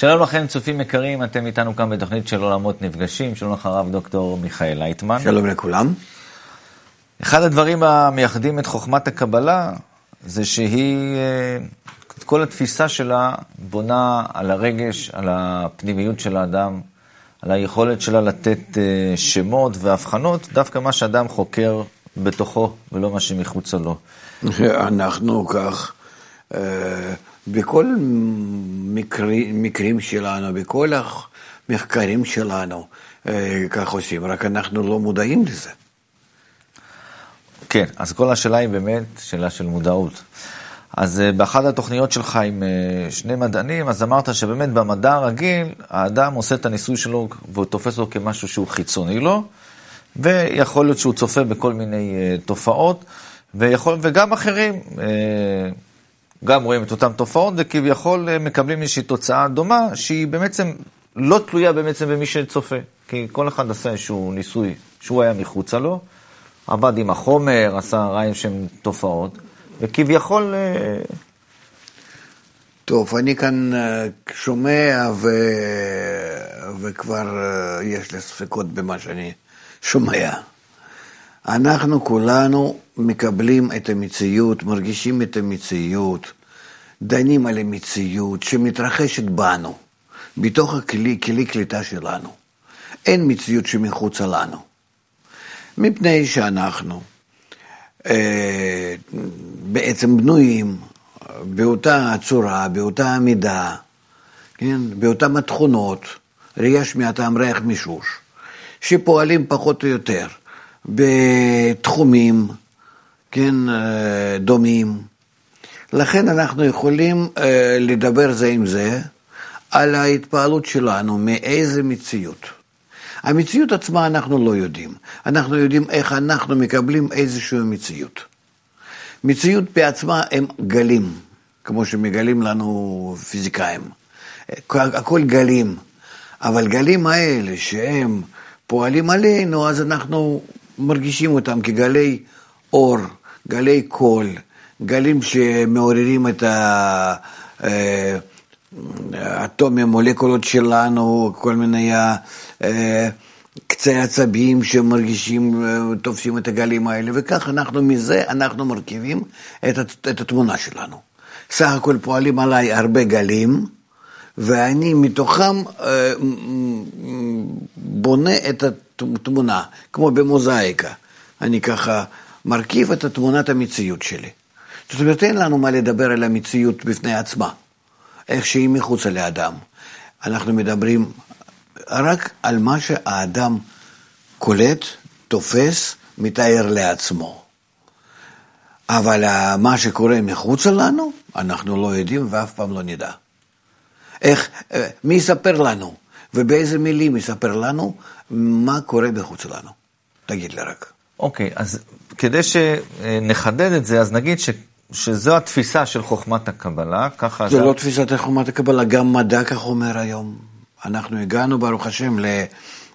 שלום לכם, צופים יקרים, אתם איתנו כאן בתוכנית של עולמות נפגשים. שלום לך, הרב דוקטור מיכאל לייטמן. שלום לכולם. אחד הדברים המייחדים את חוכמת הקבלה, זה שהיא, אה, כל התפיסה שלה בונה על הרגש, על הפנימיות של האדם, על היכולת שלה לתת אה, שמות והבחנות, דווקא מה שאדם חוקר בתוכו, ולא מה שמחוצה לו. אנחנו כך, אה, בכל מקרים, מקרים שלנו, בכל המחקרים שלנו, אה, כך עושים, רק אנחנו לא מודעים לזה. כן, אז כל השאלה היא באמת שאלה של מודעות. אז אה, באחת התוכניות שלך עם שני מדענים, אז אמרת שבאמת במדע הרגיל, האדם עושה את הניסוי שלו והוא תופס אותו כמשהו שהוא חיצוני לו, ויכול להיות שהוא צופה בכל מיני תופעות. ויכול, וגם אחרים אה, גם רואים את אותן תופעות, וכביכול אה, מקבלים איזושהי תוצאה דומה, שהיא בעצם לא תלויה בעצם במי שצופה. כי כל אחד עשה איזשהו ניסוי שהוא היה מחוצה לו, עבד עם החומר, עשה רעים שהם תופעות, וכביכול... אה, טוב, אני כאן שומע ו... וכבר יש לי ספקות במה שאני שומע. אנחנו כולנו מקבלים את המציאות, מרגישים את המציאות, דנים על המציאות שמתרחשת בנו, בתוך הכלי, כלי קליטה שלנו. אין מציאות שמחוצה לנו. מפני שאנחנו אה, בעצם בנויים באותה צורה, באותה מידה, כן? באותן התכונות, ראייה שמיעה טעם ריח מישוש, שפועלים פחות או יותר בתחומים, כן, אה, דומים. לכן אנחנו יכולים אה, לדבר זה עם זה על ההתפעלות שלנו, מאיזה מציאות. המציאות עצמה אנחנו לא יודעים, אנחנו יודעים איך אנחנו מקבלים איזושהי מציאות. מציאות בעצמה הם גלים, כמו שמגלים לנו פיזיקאים. הכל גלים, אבל גלים האלה שהם פועלים עלינו, אז אנחנו מרגישים אותם כגלי אור, גלי קול, גלים שמעוררים את האטומים, אה, מולקולות שלנו, כל מיני אה, קצה עצבים שמרגישים, אה, תופסים את הגלים האלה, וכך אנחנו, מזה אנחנו מרכיבים את, את התמונה שלנו. סך הכל פועלים עליי הרבה גלים, ואני מתוכם בונה את התמונה, כמו במוזאיקה. אני ככה מרכיב את תמונת המציאות שלי. זאת אומרת, אין לנו מה לדבר על המציאות בפני עצמה, איך שהיא מחוצה לאדם. אנחנו מדברים רק על מה שהאדם קולט, תופס, מתאר לעצמו. אבל מה שקורה מחוצה לנו, אנחנו לא יודעים ואף פעם לא נדע. איך, אה, מי יספר לנו, ובאיזה מילים יספר לנו מה קורה מחוץ לנו. תגיד לי רק. אוקיי, אז כדי שנחדד את זה, אז נגיד ש... שזו התפיסה של חוכמת הקבלה, ככה... זו לא תפיסת חוכמת הקבלה, גם מדע כך אומר היום. אנחנו הגענו, ברוך השם, ל...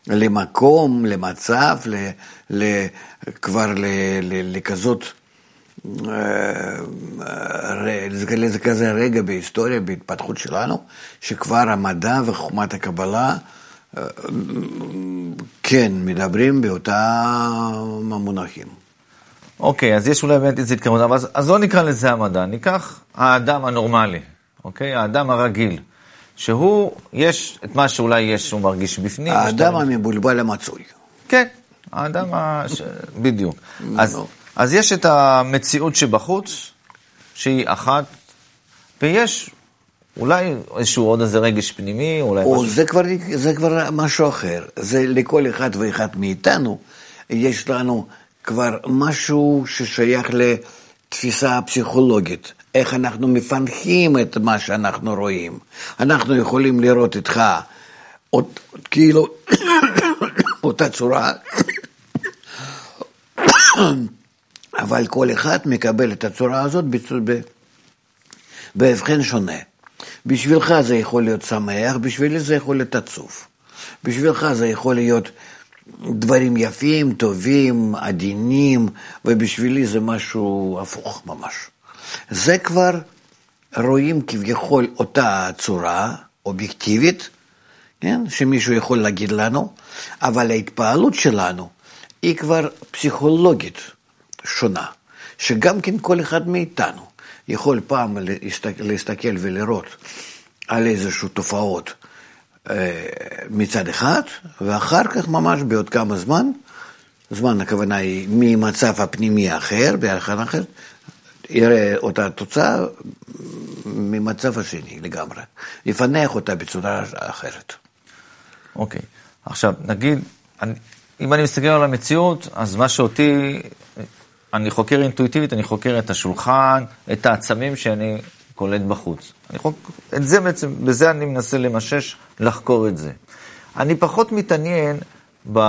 למקום, למצב, ל... ל... כבר ל... ל... לכזאת... זה כזה רגע בהיסטוריה, בהתפתחות שלנו, שכבר המדע וחוכמת הקבלה, כן, מדברים באותם המונחים. אוקיי, אז יש אולי באמת איזו התקרבות, אבל אז לא נקרא לזה המדע, ניקח האדם הנורמלי, אוקיי? האדם הרגיל, שהוא, יש את מה שאולי יש, שהוא מרגיש בפנים. האדם המבולבל המצוי. כן, האדם, ה... בדיוק. אז... אז יש את המציאות שבחוץ, שהיא אחת, ויש אולי איזשהו עוד איזה רגש פנימי, אולי או משהו... זה כבר, זה כבר משהו אחר. זה לכל אחד ואחד מאיתנו, יש לנו כבר משהו ששייך לתפיסה פסיכולוגית. איך אנחנו מפנחים את מה שאנחנו רואים. אנחנו יכולים לראות איתך עוד, כאילו אותה צורה. אבל כל אחד מקבל את הצורה הזאת בהבחן שונה. בשבילך זה יכול להיות שמח, בשבילי זה יכול להיות עצוב. בשבילך זה יכול להיות דברים יפים, טובים, עדינים, ובשבילי זה משהו הפוך ממש. זה כבר רואים כביכול אותה צורה, אובייקטיבית, כן? שמישהו יכול להגיד לנו, אבל ההתפעלות שלנו היא כבר פסיכולוגית שונה, שגם כן כל אחד מאיתנו יכול פעם להסתכל ולראות על איזשהו תופעות מצד אחד, ואחר כך ממש בעוד כמה זמן, זמן הכוונה היא ממצב הפנימי אחר, באחר אחר, יראה אותה תוצאה ממצב השני לגמרי, יפנח אותה בצורה אחרת. אוקיי, okay. עכשיו נגיד, אני, אם אני מסתכל על המציאות, אז מה שאותי, אני חוקר אינטואיטיבית, אני חוקר את השולחן, את העצמים שאני קולט בחוץ. אני חוק... את זה בעצם, בזה אני מנסה למשש, לחקור את זה. אני פחות מתעניין ב...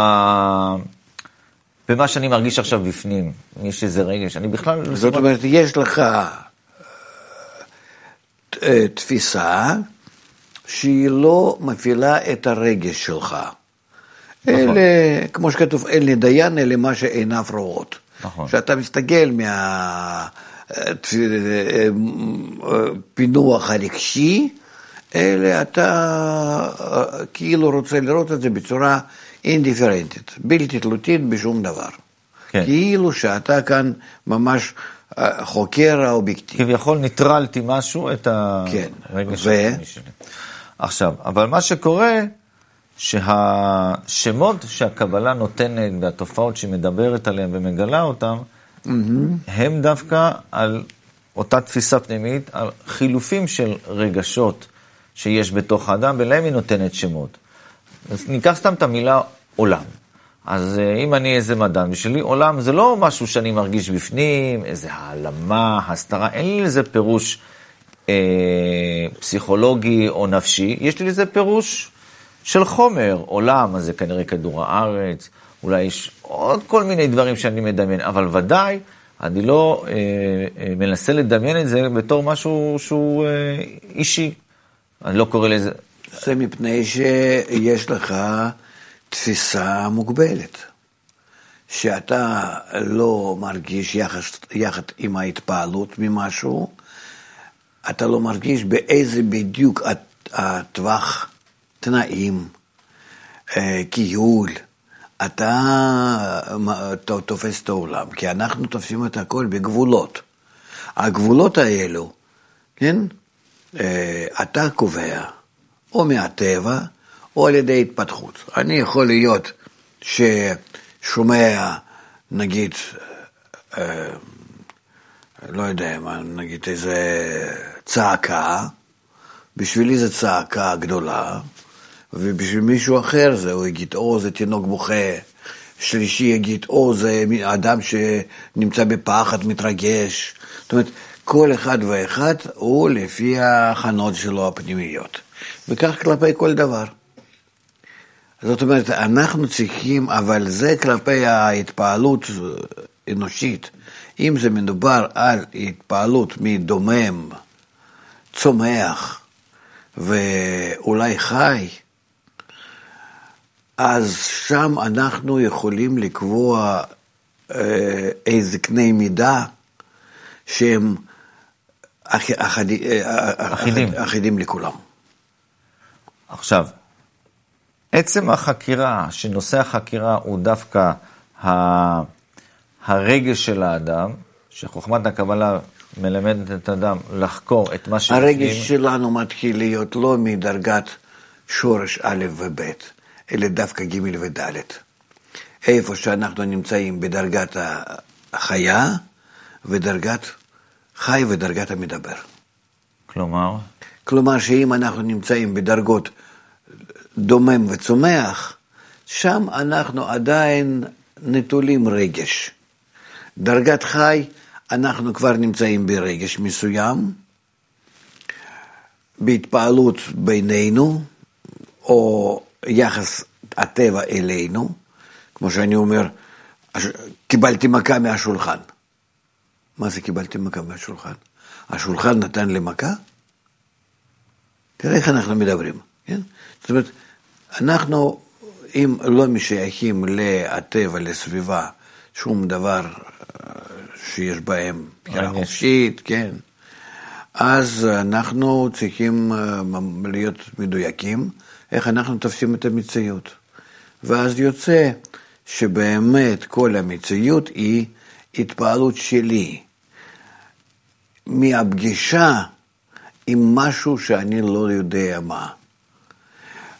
במה שאני מרגיש עכשיו בפנים, יש איזה רגש. אני בכלל... לא זאת אומרת, יש לך אה, תפיסה שהיא לא מפעילה את הרגש שלך. נכון. אלה, כמו שכתוב, אל נדיין, אלה מה שעיניו רואות. נכון. כשאתה מסתכל מה... פינוח הרגשי, אלא אתה כאילו רוצה לראות את זה בצורה אינדיפרנטית, בלתי תלותית בשום דבר. כן. כאילו שאתה כאן ממש חוקר האובייקטיבי. כביכול ניטרלתי משהו, את הרגש כן. ו... שלי. עכשיו, אבל מה שקורה, שהשמות שהקבלה נותנת והתופעות שהיא מדברת עליהן ומגלה אותן. הם דווקא על אותה תפיסה פנימית, על חילופים של רגשות שיש בתוך האדם, ולהם היא נותנת שמות. אז ניקח סתם את המילה עולם. אז אה, אם אני איזה מדען, בשבילי עולם זה לא משהו שאני מרגיש בפנים, איזה העלמה, הסתרה, אין לי לזה פירוש אה, פסיכולוגי או נפשי, יש לי לזה פירוש של חומר, עולם, אז זה כנראה כדור הארץ, אולי יש עוד כל מיני דברים שאני מדמיין, אבל ודאי, אני לא אה, אה, מנסה לדמיין את זה בתור משהו שהוא אה, אישי. אני לא קורא לזה... זה מפני שיש לך תפיסה מוגבלת, שאתה לא מרגיש יחד, יחד עם ההתפעלות ממשהו, אתה לא מרגיש באיזה בדיוק הטווח תנאים, אה, קיול, אתה תופס את העולם, כי אנחנו תופסים את הכל בגבולות. הגבולות האלו, כן, אה, אתה קובע, או מהטבע, או על ידי התפתחות. אני יכול להיות ששומע, נגיד, אה, לא יודע מה, נגיד איזה צעקה, בשבילי זו צעקה גדולה, ובשביל מישהו אחר זה, הוא יגיד, או זה תינוק בוכה, שלישי יגיד, או זה אדם שנמצא בפחד, מתרגש. זאת אומרת, כל אחד ואחד הוא לפי ההכנות שלו הפנימיות. וכך כלפי כל דבר. זאת אומרת, אנחנו צריכים, אבל זה כלפי ההתפעלות אנושית. אם זה מדובר על התפעלות מדומם, צומח ואולי חי, אז שם אנחנו יכולים לקבוע אה, איזה קנה מידה שהם אח, אחד, אה, אחידים. אחידים לכולם. עכשיו, עצם החקירה, שנושא החקירה הוא דווקא ה... הרגש של האדם, שחוכמת הקבלה מלמדת את האדם לחקור את מה שבפנים. הרגש שלנו מתחיל להיות לא מדרגת שורש א' וב', אלא דווקא ג' וד'. איפה שאנחנו נמצאים בדרגת החיה ודרגת חי ודרגת המדבר. כלומר? כלומר שאם אנחנו נמצאים בדרגות דומם וצומח, שם אנחנו עדיין נטולים רגש. דרגת חי, אנחנו כבר נמצאים ברגש מסוים, בהתפעלות בינינו, או יחס הטבע אלינו, כמו שאני אומר, קיבלתי מכה מהשולחן. מה זה קיבלתי מכה מהשולחן? השולחן נתן לי מכה? תראה איך אנחנו מדברים, כן? זאת אומרת, אנחנו, אם לא משייכים לטבע, לסביבה, שום דבר אה, שיש בהם בחירה חופשית, כן, אז אנחנו צריכים אה, להיות מדויקים, איך אנחנו תופסים את המציאות. ואז יוצא שבאמת כל המציאות היא התפעלות שלי מהפגישה עם משהו שאני לא יודע מה.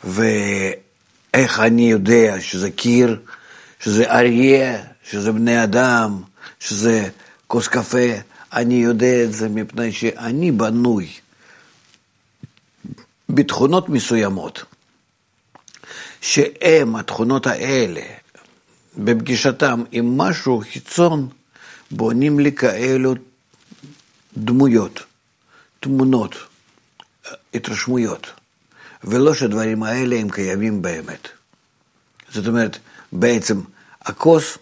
ואיך אני יודע שזה קיר, שזה אריה, שזה בני אדם, שזה כוס קפה, אני יודע את זה מפני שאני בנוי בתכונות מסוימות, שהם, התכונות האלה, בפגישתם עם משהו חיצון, בונים לי כאלו דמויות, תמונות, התרשמויות, ולא שהדברים האלה הם קיימים באמת. זאת אומרת, בעצם הכוס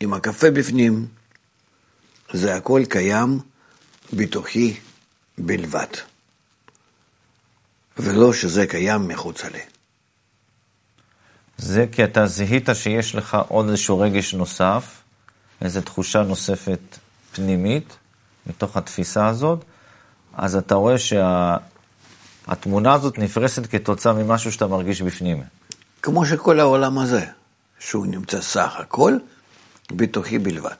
עם הקפה בפנים, זה הכל קיים בתוכי בלבד, ולא שזה קיים מחוצה לי. זה כי אתה זיהית שיש לך עוד איזשהו רגש נוסף, איזו תחושה נוספת פנימית, מתוך התפיסה הזאת, אז אתה רואה שהתמונה שה... הזאת נפרסת כתוצאה ממשהו שאתה מרגיש בפנים. כמו שכל העולם הזה, שהוא נמצא סך הכל בתוכי בלבד.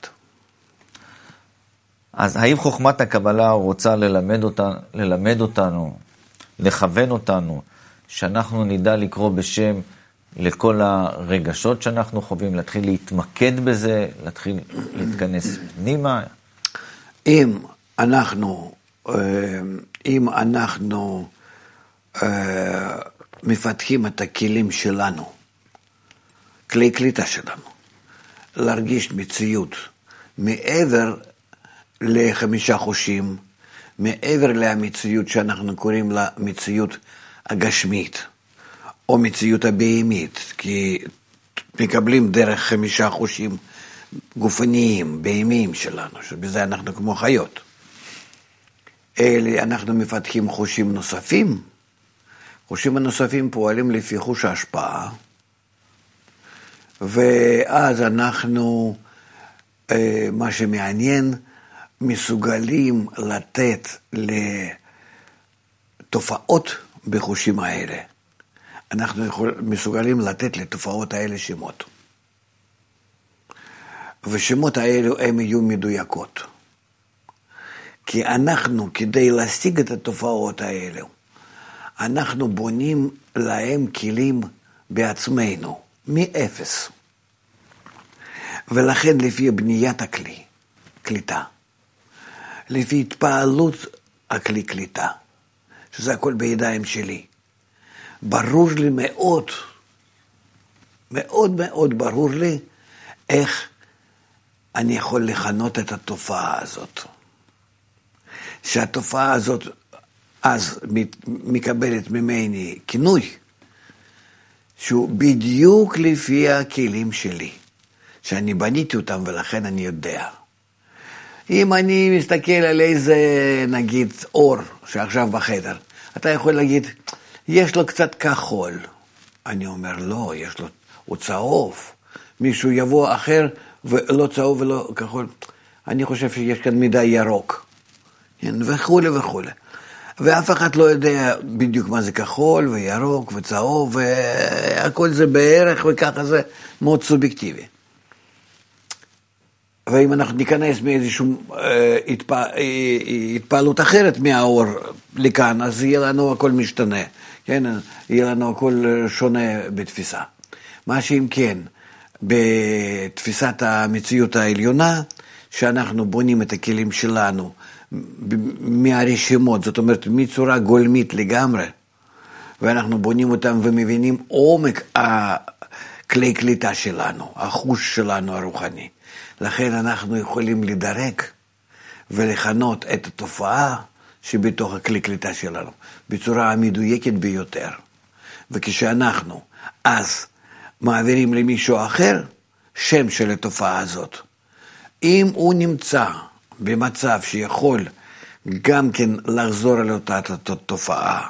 אז האם חוכמת הקבלה רוצה ללמד, אותה, ללמד אותנו, לכוון אותנו, שאנחנו נדע לקרוא בשם לכל הרגשות שאנחנו חווים, להתחיל להתמקד בזה, להתחיל להתכנס פנימה? אם אנחנו, אה, אם אנחנו אה, מפתחים את הכלים שלנו, כלי קליטה שלנו, להרגיש מציאות מעבר לחמישה חושים, מעבר למציאות שאנחנו קוראים לה מציאות הגשמית, או מציאות הבהמית, כי מקבלים דרך חמישה חושים גופניים, בהמיים שלנו, שבזה אנחנו כמו חיות. אלה, אנחנו מפתחים חושים נוספים. חושים הנוספים פועלים לפי חוש ההשפעה, ואז אנחנו, אה, מה שמעניין, מסוגלים לתת לתופעות בחושים האלה. אנחנו יכול, מסוגלים לתת לתופעות האלה שמות. ושמות האלו הם יהיו מדויקות. כי אנחנו, כדי להשיג את התופעות האלו, אנחנו בונים להם כלים בעצמנו, מאפס. ולכן לפי בניית הכלי, קליטה, לפי התפעלות הכלי קליטה, שזה הכל בידיים שלי, ברור לי מאוד, מאוד מאוד ברור לי איך אני יכול לכנות את התופעה הזאת. שהתופעה הזאת אז מקבלת ממני כינוי, שהוא בדיוק לפי הכלים שלי, שאני בניתי אותם ולכן אני יודע. אם אני מסתכל על איזה, נגיד, אור שעכשיו בחדר, אתה יכול להגיד, יש לו קצת כחול. אני אומר, לא, יש לו, הוא צהוב. מישהו יבוא אחר ולא צהוב ולא כחול. אני חושב שיש כאן מידה ירוק. כן, וכולי וכולי. ואף אחד לא יודע בדיוק מה זה כחול וירוק וצהוב, והכל זה בערך וככה זה מאוד סובייקטיבי. ואם אנחנו ניכנס מאיזושהי אה, התפ... אה, התפעלות אחרת מהאור לכאן, אז יהיה לנו הכל משתנה, כן? יהיה לנו הכל שונה בתפיסה. מה שאם כן, בתפיסת המציאות העליונה, שאנחנו בונים את הכלים שלנו מהרשימות, זאת אומרת מצורה גולמית לגמרי, ואנחנו בונים אותם ומבינים עומק הכלי קליטה שלנו, החוש שלנו הרוחני. לכן אנחנו יכולים לדרג ולכנות את התופעה שבתוך הכלי קליטה שלנו בצורה המדויקת ביותר. וכשאנחנו אז מעבירים למישהו אחר שם של התופעה הזאת, אם הוא נמצא במצב שיכול גם כן לחזור על אותה תופעה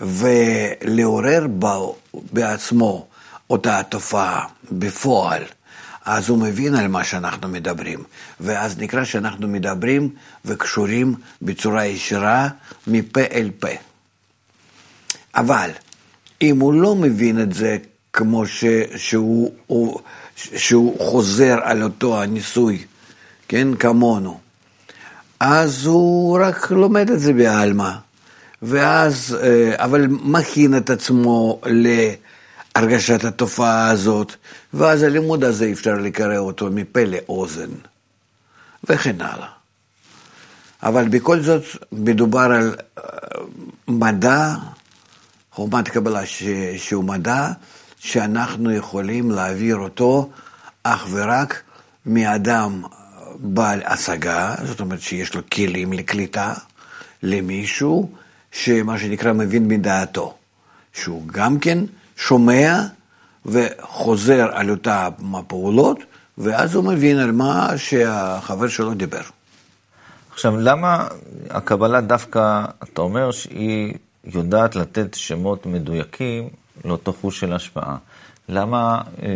ולעורר בו, בעצמו אותה תופעה בפועל, אז הוא מבין על מה שאנחנו מדברים, ואז נקרא שאנחנו מדברים וקשורים בצורה ישירה מפה אל פה. אבל אם הוא לא מבין את זה כמו ש, שהוא, הוא, שהוא חוזר על אותו הניסוי, כן, כמונו, אז הוא רק לומד את זה בעלמא, ואז, אה, אבל מכין את עצמו להרגשת התופעה הזאת, ואז הלימוד הזה אפשר לקרוא אותו מפה לאוזן, וכן הלאה. אבל בכל זאת מדובר על אה, מדע, חוכמת קבלה ש... שהוא מדע, שאנחנו יכולים להעביר אותו אך ורק מאדם בעל השגה, זאת אומרת שיש לו כלים לקליטה, למישהו שמה שנקרא מבין מדעתו, שהוא גם כן שומע וחוזר על אותן הפעולות, ואז הוא מבין על מה שהחבר שלו דיבר. עכשיו, למה הקבלה דווקא, אתה אומר שהיא יודעת לתת שמות מדויקים לאותו חוש של השפעה? למה, אה,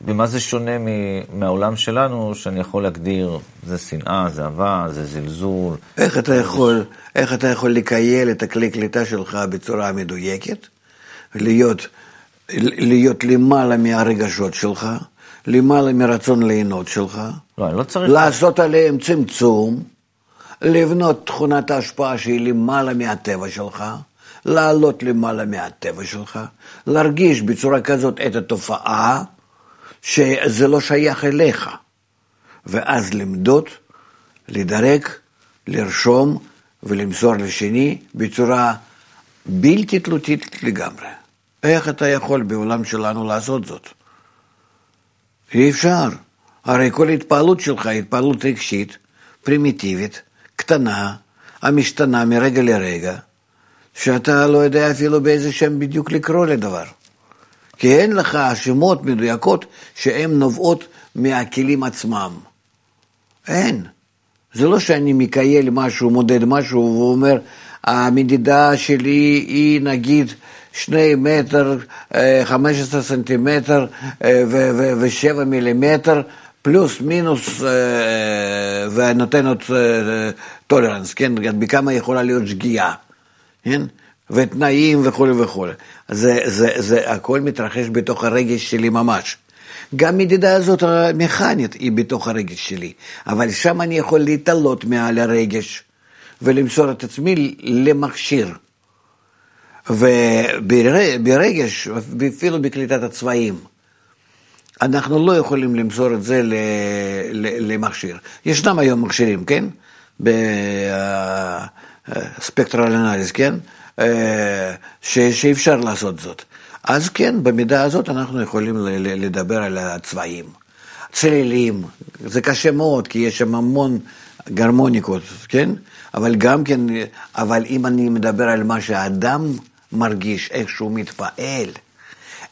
במה זה שונה מהעולם שלנו, שאני יכול להגדיר, זה שנאה, זה אהבה, זה זלזול? איך אתה יכול, איך אתה יכול לקייל את הכלי קליטה שלך בצורה מדויקת? להיות, להיות למעלה מהרגשות שלך, למעלה מרצון ליהנות שלך, לא, אני לא צריך... לעשות עליהם צמצום, לבנות תכונת ההשפעה שהיא למעלה מהטבע שלך, לעלות למעלה מהטבע שלך, להרגיש בצורה כזאת את התופעה שזה לא שייך אליך, ואז למדוד, לדרג, לרשום ולמסור לשני בצורה בלתי תלותית לגמרי. איך אתה יכול בעולם שלנו לעשות זאת? אי אפשר. הרי כל התפעלות שלך היא התפעלות רגשית, פרימיטיבית, קטנה, המשתנה מרגע לרגע, שאתה לא יודע אפילו באיזה שם בדיוק לקרוא לדבר. כי אין לך שמות מדויקות שהן נובעות מהכלים עצמם. אין. זה לא שאני מכייל משהו, מודד משהו, ואומר, המדידה שלי היא נגיד שני מטר, אה, חמש עשרה סנטימטר אה, ושבע מילימטר, פלוס מינוס, אה, ונותן עוד tolerance, כן? בכמה יכולה להיות שגיאה, כן? ותנאים וכולי וכולי. זה, זה, זה הכל מתרחש בתוך הרגש שלי ממש. גם מדידה הזאת המכנית היא בתוך הרגש שלי, אבל שם אני יכול להתעלות מעל הרגש ולמסור את עצמי למכשיר. וברגש, אפילו בקליטת הצבעים, אנחנו לא יכולים למסור את זה למכשיר. ישנם היום מכשירים, כן? בספקטרל אנליז, כן? אה, שאפשר לעשות זאת. אז כן, במידה הזאת אנחנו יכולים לדבר על הצבעים. צלילים, זה קשה מאוד, כי יש שם המון גרמוניקות, כן? אבל גם כן, אבל אם אני מדבר על מה שהאדם מרגיש, איך שהוא מתפעל,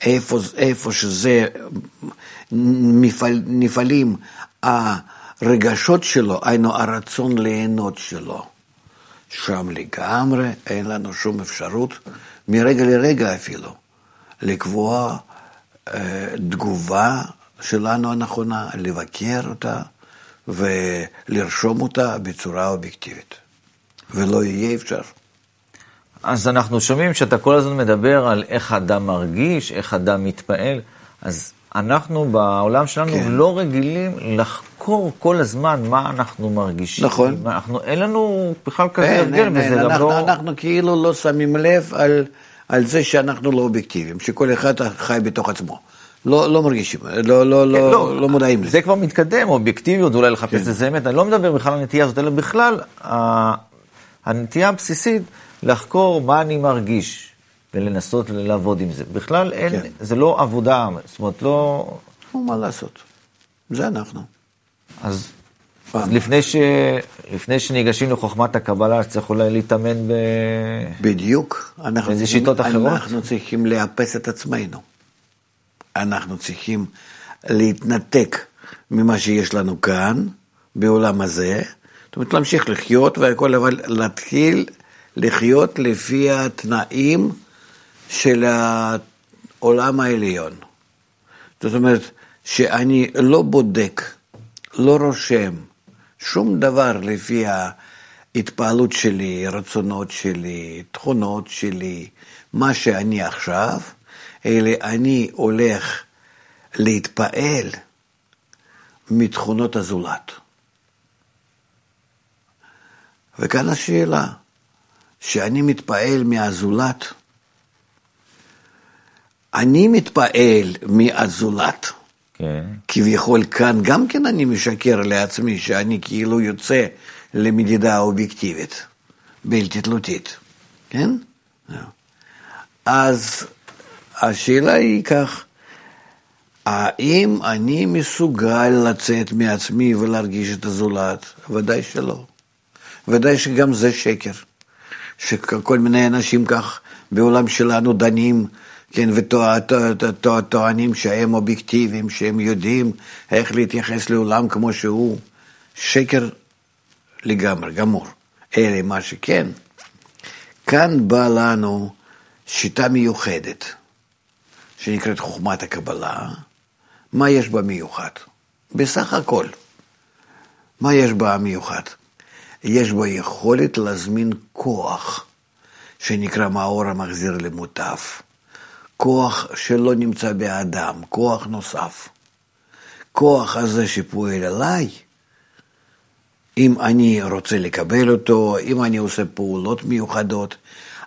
איפה, איפה שזה מפעל, נפעלים הרגשות שלו, היינו הרצון ליהנות שלו. שם לגמרי אין לנו שום אפשרות, מרגע לרגע אפילו, לקבוע אה, תגובה שלנו הנכונה, לבקר אותה ולרשום אותה בצורה אובייקטיבית. ולא יהיה אפשר. אז אנחנו שומעים שאתה כל הזמן מדבר על איך אדם מרגיש, איך אדם מתפעל, אז אנחנו בעולם שלנו כן. לא רגילים לחקור כל הזמן מה אנחנו מרגישים. נכון. אנחנו, אין לנו בכלל כזה הרגל בזה, גם אנחנו, לא... אנחנו כאילו לא שמים לב על, על זה שאנחנו לא אובייקטיביים, שכל אחד חי בתוך עצמו. לא, לא מרגישים, לא, לא, לא, כן, לא, לא מודעים לזה. זה כבר מתקדם, אובייקטיביות, אולי לחפש כן. איזה אמת, אני לא מדבר בכלל על הנטייה הזאת, אלא בכלל, הנטייה הבסיסית לחקור מה אני מרגיש. ולנסות לעבוד עם זה. בכלל אין, כן. זה לא עבודה, זאת אומרת, לא... מה לעשות? זה אנחנו. אז, אז לפני, ש... לפני שניגשים לחוכמת הקבלה, צריך אולי להתאמן ב... בדיוק. באיזה שיטות אחרות? אנחנו צריכים לאפס את עצמנו. אנחנו צריכים להתנתק ממה שיש לנו כאן, בעולם הזה, זאת אומרת, להמשיך לחיות והכל, אבל להתחיל לחיות לפי התנאים של העולם העליון. זאת אומרת, שאני לא בודק, לא רושם שום דבר לפי ההתפעלות שלי, רצונות שלי, תכונות שלי, מה שאני עכשיו, אלא אני הולך להתפעל מתכונות הזולת. וכאן השאלה, שאני מתפעל מהזולת, אני מתפעל מהזולת. כן. כביכול כאן גם כן אני משקר לעצמי שאני כאילו יוצא למדידה אובייקטיבית, בלתי תלותית, כן? אז השאלה היא כך, האם אני מסוגל לצאת מעצמי ולהרגיש את הזולת? ודאי שלא. ודאי שגם זה שקר. שכל מיני אנשים כך בעולם שלנו דנים, כן, וטוענים שהם אובייקטיביים, שהם יודעים איך להתייחס לעולם כמו שהוא. שקר לגמרי, גמור. אלא מה שכן, כאן בא לנו שיטה מיוחדת, שנקראת חוכמת הקבלה. מה יש בה מיוחד? בסך הכל. מה יש בה מיוחד? יש בה יכולת להזמין כוח, שנקרא מאור המחזיר למוטב. כוח שלא נמצא באדם, כוח נוסף. כוח הזה שפועל עליי, אם אני רוצה לקבל אותו, אם אני עושה פעולות מיוחדות,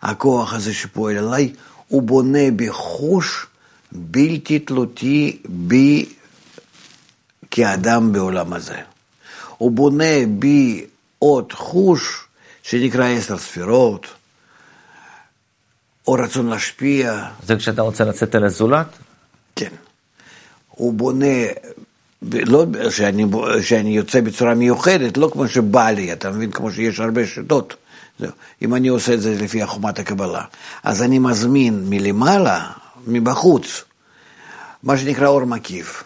הכוח הזה שפועל עליי, הוא בונה בחוש בלתי תלותי בי כאדם בעולם הזה. הוא בונה בי עוד חוש שנקרא עשר ספירות, או רצון להשפיע. זה כשאתה רוצה לצאת אל הזולת? כן. הוא בונה, לא שאני, שאני יוצא בצורה מיוחדת, לא כמו שבא לי, אתה מבין? כמו שיש הרבה שיטות. זהו. אם אני עושה את זה לפי חומת הקבלה, אז אני מזמין מלמעלה, מבחוץ, מה שנקרא אור מקיף,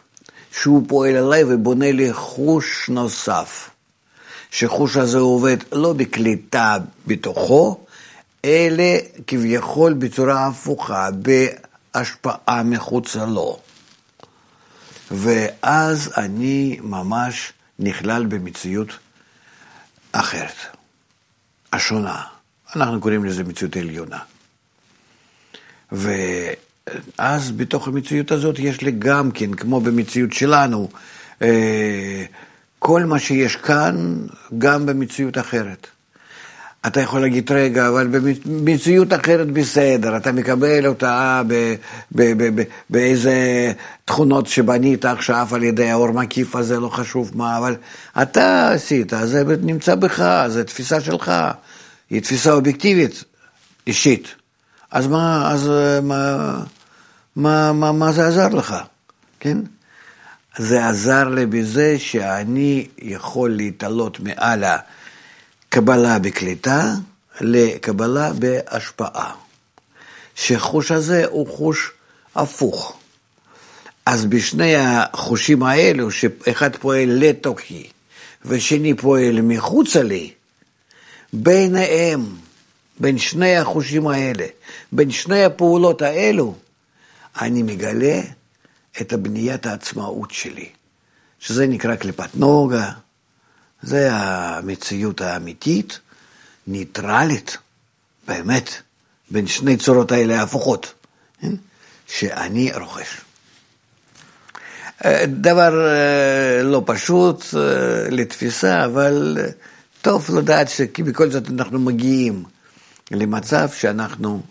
שהוא פועל עליי ובונה לי חוש נוסף. שחוש הזה עובד לא בקליטה בתוכו, אלא כביכול בצורה הפוכה, בהשפעה מחוצה לו. ואז אני ממש נכלל במציאות אחרת, השונה. אנחנו קוראים לזה מציאות עליונה. ואז בתוך המציאות הזאת יש לי גם כן, כמו במציאות שלנו, אה, כל מה שיש כאן, גם במציאות אחרת. אתה יכול להגיד, רגע, אבל במציאות אחרת בסדר, אתה מקבל אותה באיזה תכונות שבנית עכשיו על ידי האור מקיף הזה, לא חשוב מה, אבל אתה עשית, זה נמצא בך, זו תפיסה שלך, היא תפיסה אובייקטיבית, אישית. אז מה, אז מה, מה, מה, מה זה עזר לך, כן? זה עזר לי בזה שאני יכול להתעלות מעל הקבלה בקליטה לקבלה בהשפעה. שחוש הזה הוא חוש הפוך. אז בשני החושים האלו, שאחד פועל לתוכי ושני פועל מחוצה לי, ביניהם, בין שני החושים האלה, בין שני הפעולות האלו, אני מגלה את הבניית העצמאות שלי, שזה נקרא קליפת נוגה, זה המציאות האמיתית, ניטרלית, באמת, בין שני צורות האלה ההפוכות, כן? שאני רוכש. אה, דבר אה, לא פשוט אה, לתפיסה, אבל טוב לדעת שבכל זאת אנחנו מגיעים למצב שאנחנו,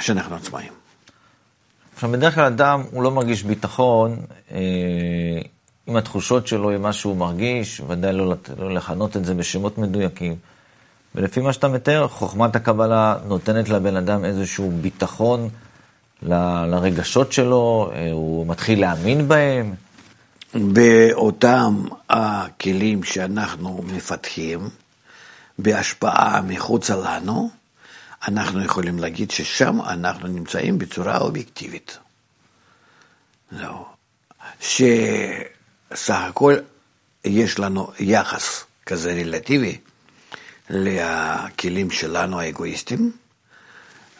שאנחנו עצמאים. עכשיו, בדרך כלל אדם, הוא לא מרגיש ביטחון אה, עם התחושות שלו, עם מה שהוא מרגיש, ודאי לא, לא לכנות את זה בשמות מדויקים. ולפי מה שאתה מתאר, חוכמת הקבלה נותנת לבן אדם איזשהו ביטחון ל, לרגשות שלו, אה, הוא מתחיל להאמין בהם. באותם הכלים שאנחנו מפתחים, בהשפעה מחוצה לנו, אנחנו יכולים להגיד ששם אנחנו נמצאים בצורה אובייקטיבית. זהו. שסך הכל יש לנו יחס כזה רלטיבי לכלים שלנו האגואיסטים,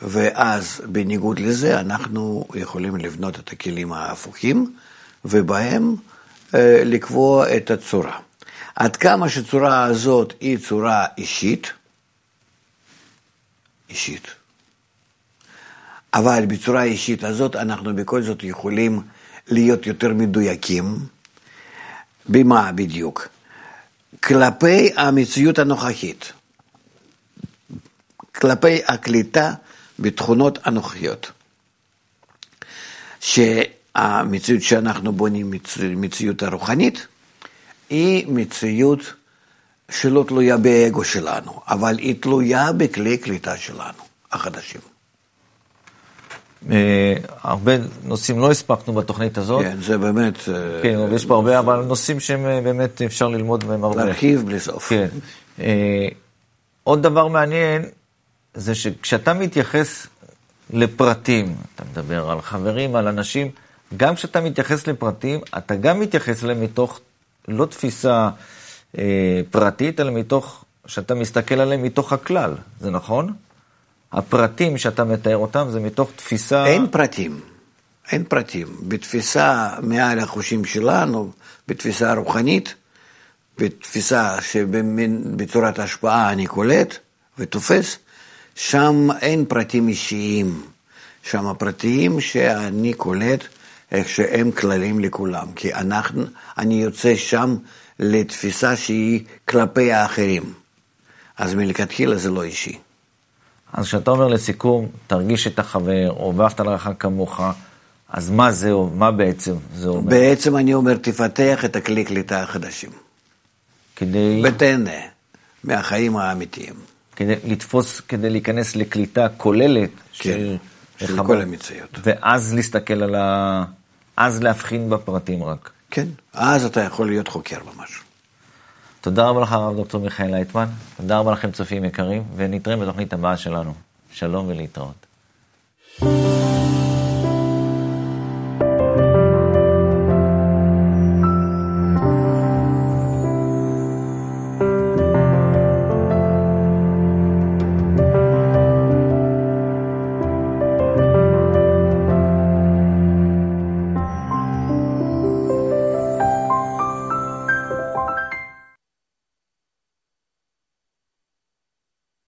ואז בניגוד לזה אנחנו יכולים לבנות את הכלים ההפוכים ובהם אה, לקבוע את הצורה. עד כמה שצורה הזאת היא צורה אישית, אישית, אבל בצורה האישית הזאת אנחנו בכל זאת יכולים להיות יותר מדויקים. במה בדיוק? כלפי המציאות הנוכחית, כלפי הקליטה בתכונות הנוכחיות. שהמציאות שאנחנו בונים, מציאות הרוחנית, היא מציאות שלא תלויה באגו שלנו, אבל היא תלויה בכלי קליטה שלנו, החדשים. אה, הרבה נושאים לא הספקנו בתוכנית הזאת. כן, זה באמת... אה, כן, יש פה הרבה, אבל נושאים שהם אה, באמת אפשר ללמוד מהם הרבה. להרחיב בלי סוף. כן. עוד דבר מעניין, זה שכשאתה מתייחס לפרטים, אתה מדבר על חברים, על אנשים, גם כשאתה מתייחס לפרטים, אתה גם מתייחס אליהם מתוך, לא תפיסה פרטית, אלא מתוך, שאתה מסתכל עליהם מתוך הכלל, זה נכון? הפרטים שאתה מתאר אותם זה מתוך תפיסה... אין פרטים, אין פרטים. בתפיסה מעל החושים שלנו, בתפיסה רוחנית, בתפיסה שבצורת השפעה אני קולט ותופס, שם אין פרטים אישיים. שם הפרטים שאני קולט איך שהם כללים לכולם. כי אנחנו, אני יוצא שם לתפיסה שהיא כלפי האחרים. אז מלכתחילה זה לא אישי. אז כשאתה אומר לסיכום, תרגיש את החבר, או ואהבת לרעך כמוך, אז מה זה, מה בעצם זה אומר? בעצם אני אומר, תפתח את הכלי קליטה החדשים. כדי... ותהנה מהחיים האמיתיים. כדי לתפוס, כדי להיכנס לקליטה כוללת כן, של, של כל המציאות. ואז להסתכל על ה... אז להבחין בפרטים רק. כן, אז אתה יכול להיות חוקר ממש. תודה רבה לך, הרב דוקטור מיכאל לייטמן. תודה רבה לכם, צופים יקרים, ונתראה בתוכנית הבאה שלנו. שלום ולהתראות. thank you